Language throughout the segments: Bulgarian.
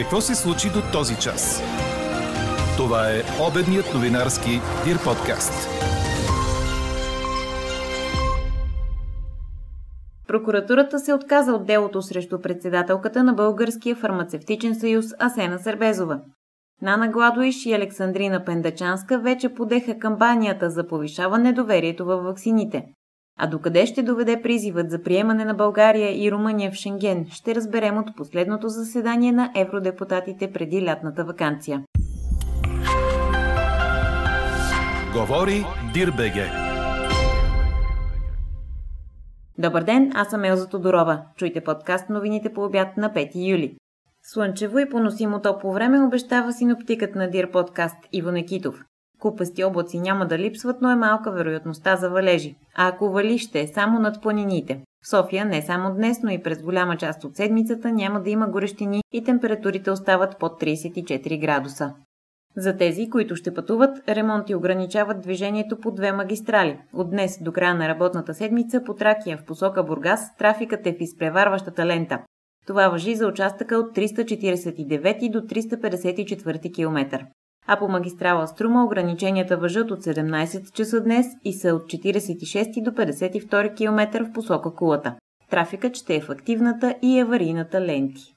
Какво се случи до този час? Това е обедният новинарски Дир подкаст. Прокуратурата се отказа от делото срещу председателката на Българския фармацевтичен съюз Асена Сербезова. Нана Гладуиш и Александрина Пендачанска вече подеха кампанията за повишаване доверието във ваксините. А докъде ще доведе призивът за приемане на България и Румъния в Шенген, ще разберем от последното заседание на евродепутатите преди лятната вакансия. Говори Дирбеге. Добър ден, аз съм Елза Тодорова. Чуйте подкаст новините по обяд на 5 юли. Слънчево и поносимо топло време обещава синоптикът на Дир подкаст Иво Некитов. Купасти облаци няма да липсват, но е малка вероятността за валежи. А ако вали, ще е само над планините. В София не само днес, но и през голяма част от седмицата няма да има горещини и температурите остават под 34 градуса. За тези, които ще пътуват, ремонти ограничават движението по две магистрали. От днес до края на работната седмица по Тракия в посока Бургас трафикът е в изпреварващата лента. Това въжи за участъка от 349 до 354 км. А по магистрала Струма ограниченията въжат от 17 часа днес и са от 46 до 52 км в посока Кулата. Трафикът ще е в активната и аварийната ленти.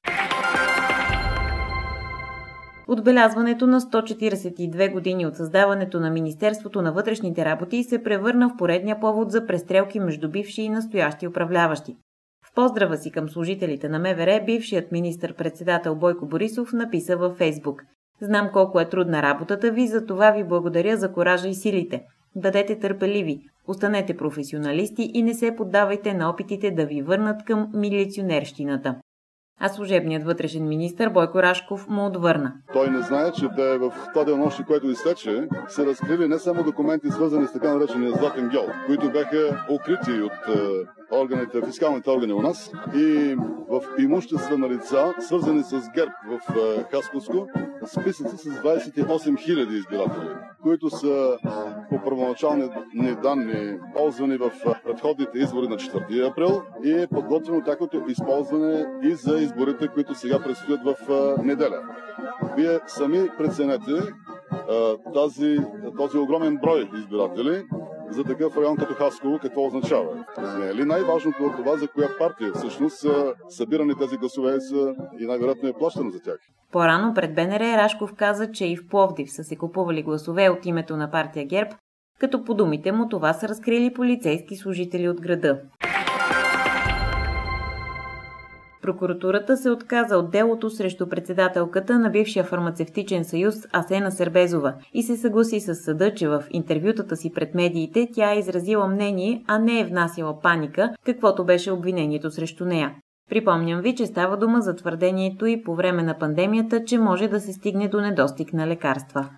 Отбелязването на 142 години от създаването на Министерството на вътрешните работи се превърна в поредния повод за престрелки между бивши и настоящи управляващи. В поздрава си към служителите на МВР, бившият министр-председател Бойко Борисов написа във Фейсбук. Знам колко е трудна работата ви, за това ви благодаря за коража и силите. Бъдете търпеливи, останете професионалисти и не се поддавайте на опитите да ви върнат към милиционерщината а служебният вътрешен министр Бойко Рашков му отвърна. Той не знае, че те в това денонощи, което изтече, са разкрили не само документи, свързани с така наречения Златен гел, които бяха укрити от е, органите, фискалните органи у нас и в имущества на лица, свързани с ГЕРБ в е, Хасковско, списъци с 28 000 избиратели, които са по първоначални данни ползвани в предходните избори на 4 април и е подготвено тяхното използване и за изборите, които сега предстоят в неделя. Вие сами преценете тази, този огромен брой избиратели за такъв район като Хасково какво означава. Не е ли най-важното от това, за коя партия всъщност са събирани тези гласове са и най-вероятно е плащано за тях? По-рано пред БНР Рашков каза, че и в Пловдив са се купували гласове от името на партия ГЕРБ, като по думите му това са разкрили полицейски служители от града. Прокуратурата се отказа от делото срещу председателката на бившия фармацевтичен съюз Асена Сербезова и се съгласи с съда, че в интервютата си пред медиите тя е изразила мнение, а не е внасяла паника, каквото беше обвинението срещу нея. Припомням ви, че става дума за твърдението и по време на пандемията, че може да се стигне до недостиг на лекарства.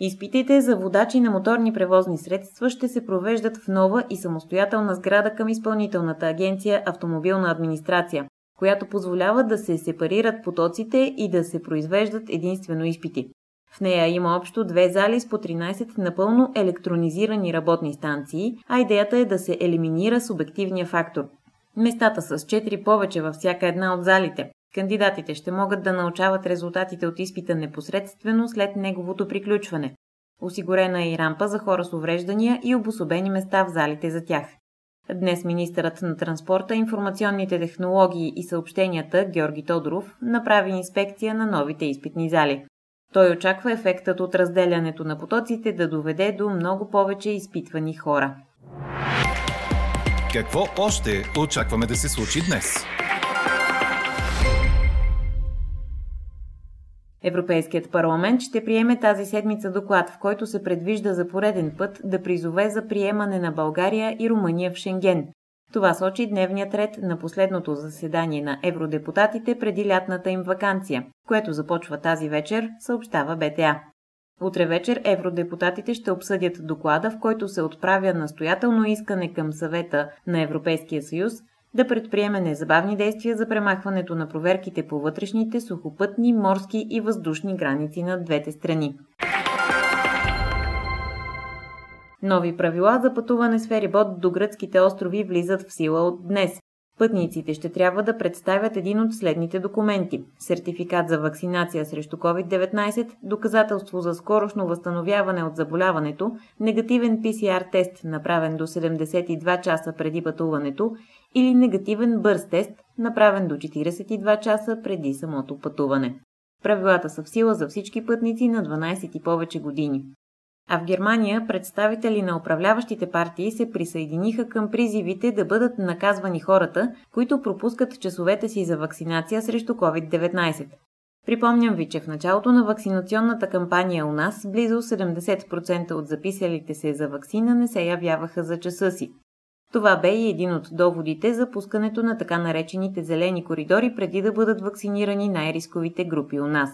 Изпитите за водачи на моторни превозни средства ще се провеждат в нова и самостоятелна сграда към изпълнителната агенция Автомобилна администрация, която позволява да се сепарират потоците и да се произвеждат единствено изпити. В нея има общо две зали с по 13 напълно електронизирани работни станции, а идеята е да се елиминира субективния фактор. Местата с 4 повече във всяка една от залите. Кандидатите ще могат да научават резултатите от изпита непосредствено след неговото приключване. Осигурена е и рампа за хора с увреждания и обособени места в залите за тях. Днес министърът на транспорта, информационните технологии и съобщенията Георги Тодоров направи инспекция на новите изпитни зали. Той очаква ефектът от разделянето на потоците да доведе до много повече изпитвани хора. Какво още очакваме да се случи днес? Европейският парламент ще приеме тази седмица доклад, в който се предвижда за пореден път да призове за приемане на България и Румъния в Шенген. Това сочи дневният ред на последното заседание на евродепутатите преди лятната им вакансия, което започва тази вечер, съобщава БТА. Утре вечер евродепутатите ще обсъдят доклада, в който се отправя настоятелно искане към съвета на Европейския съюз да предприеме незабавни действия за премахването на проверките по вътрешните сухопътни, морски и въздушни граници на двете страни. Нови правила за пътуване с ферибот до гръцките острови влизат в сила от днес. Пътниците ще трябва да представят един от следните документи – сертификат за вакцинация срещу COVID-19, доказателство за скорошно възстановяване от заболяването, негативен PCR тест, направен до 72 часа преди пътуването или негативен бърз тест, направен до 42 часа преди самото пътуване. Правилата са в сила за всички пътници на 12 и повече години. А в Германия представители на управляващите партии се присъединиха към призивите да бъдат наказвани хората, които пропускат часовете си за вакцинация срещу COVID-19. Припомням ви, че в началото на вакцинационната кампания у нас близо 70% от записалите се за вакцина не се явяваха за часа си. Това бе и един от доводите за пускането на така наречените зелени коридори преди да бъдат вакцинирани най-рисковите групи у нас.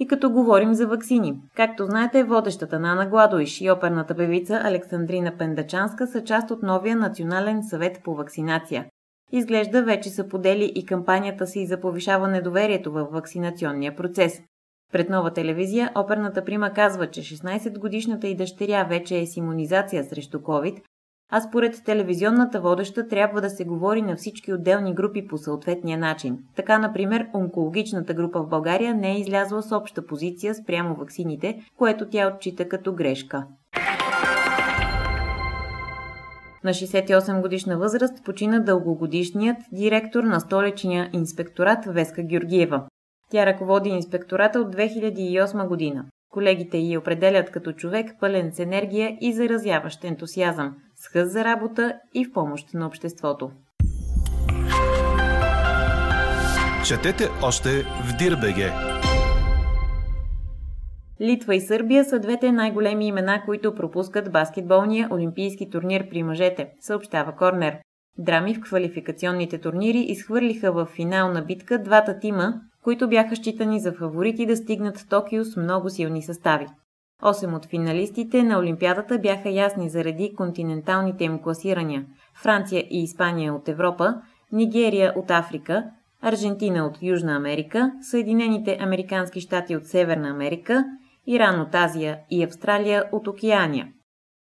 И като говорим за ваксини, както знаете, водещата Нана Гладоиш и оперната певица Александрина Пендачанска са част от новия Национален съвет по вакцинация. Изглежда вече са подели и кампанията си за повишаване доверието в вакцинационния процес. Пред нова телевизия оперната прима казва, че 16-годишната и дъщеря вече е с иммунизация срещу COVID, а според телевизионната водеща трябва да се говори на всички отделни групи по съответния начин. Така, например, онкологичната група в България не е излязла с обща позиция спрямо ваксините, което тя отчита като грешка. На 68 годишна възраст почина дългогодишният директор на столичния инспекторат Веска Георгиева. Тя ръководи инспектората от 2008 година. Колегите й определят като човек пълен с енергия и заразяващ ентусиазъм, с хъз за работа и в помощ на обществото. Четете още в Дирбеге. Литва и Сърбия са двете най-големи имена, които пропускат баскетболния олимпийски турнир при мъжете, съобщава Корнер. Драми в квалификационните турнири изхвърлиха в финална битка двата тима, които бяха считани за фаворити да стигнат в Токио с много силни състави. Осем от финалистите на Олимпиадата бяха ясни заради континенталните им класирания – Франция и Испания от Европа, Нигерия от Африка, Аржентина от Южна Америка, Съединените Американски щати от Северна Америка, Иран от Азия и Австралия от Океания.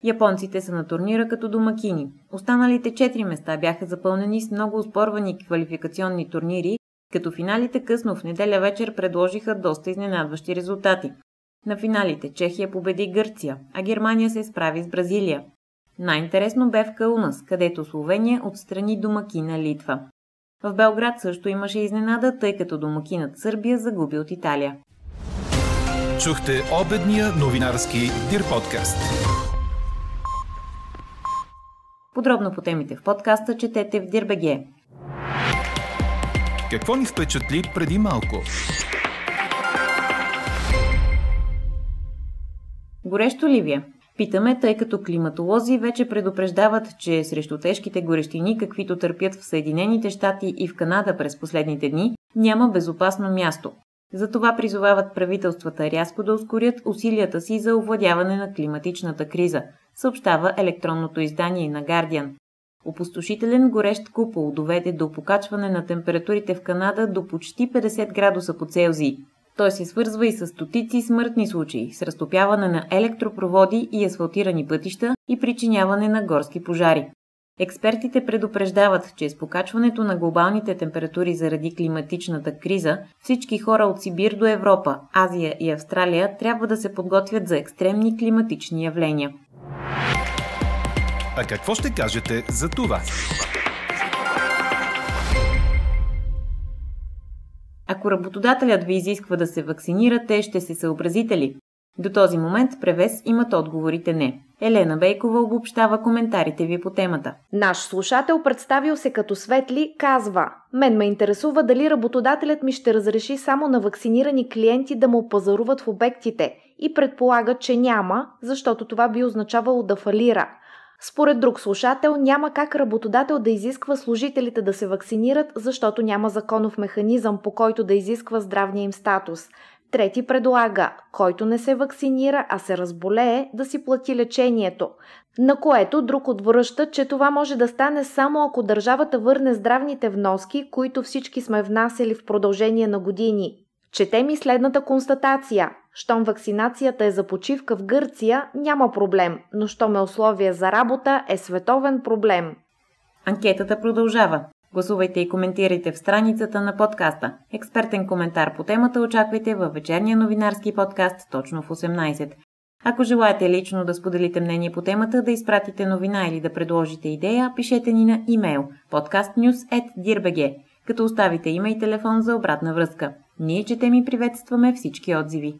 Японците са на турнира като домакини. Останалите четири места бяха запълнени с много спорвани квалификационни турнири, като финалите късно в неделя вечер предложиха доста изненадващи резултати. На финалите Чехия победи Гърция, а Германия се справи с Бразилия. Най-интересно бе в Каунас, където Словения отстрани домакина Литва. В Белград също имаше изненада, тъй като домакинът Сърбия загуби от Италия. Чухте обедния новинарски Дир подкаст. Подробно по темите в подкаста четете в Дирбеге. Какво ни впечатли преди малко? Горещо ли ви е? Питаме, тъй като климатолози вече предупреждават, че срещу тежките горещини, каквито търпят в Съединените щати и в Канада през последните дни, няма безопасно място. Затова призовават правителствата рязко да ускорят усилията си за овладяване на климатичната криза, съобщава електронното издание на Guardian. Опустошителен горещ купол доведе до покачване на температурите в Канада до почти 50 градуса по Целзий. Той се свързва и с стотици смъртни случаи, с разтопяване на електропроводи и асфалтирани пътища и причиняване на горски пожари. Експертите предупреждават, че с покачването на глобалните температури заради климатичната криза, всички хора от Сибир до Европа, Азия и Австралия трябва да се подготвят за екстремни климатични явления. А какво ще кажете за това? Ако работодателят ви изисква да се вакцинирате, ще се съобразите ли? До този момент превес имат отговорите не. Елена Бейкова обобщава коментарите ви по темата. Наш слушател, представил се като Светли, казва Мен ме интересува дали работодателят ми ще разреши само на вакцинирани клиенти да му пазаруват в обектите и предполага, че няма, защото това би означавало да фалира. Според друг слушател, няма как работодател да изисква служителите да се вакцинират, защото няма законов механизъм, по който да изисква здравния им статус. Трети предлага, който не се вакцинира, а се разболее, да си плати лечението. На което друг отвръща, че това може да стане само ако държавата върне здравните вноски, които всички сме внасяли в продължение на години. Чете ми следната констатация. Щом вакцинацията е за почивка в Гърция, няма проблем, но щом е условие за работа, е световен проблем. Анкетата продължава. Гласувайте и коментирайте в страницата на подкаста. Експертен коментар по темата очаквайте във вечерния новинарски подкаст точно в 18. Ако желаете лично да споделите мнение по темата, да изпратите новина или да предложите идея, пишете ни на имейл podcastnews.dirbg, като оставите име и телефон за обратна връзка. Ние четем и приветстваме всички отзиви.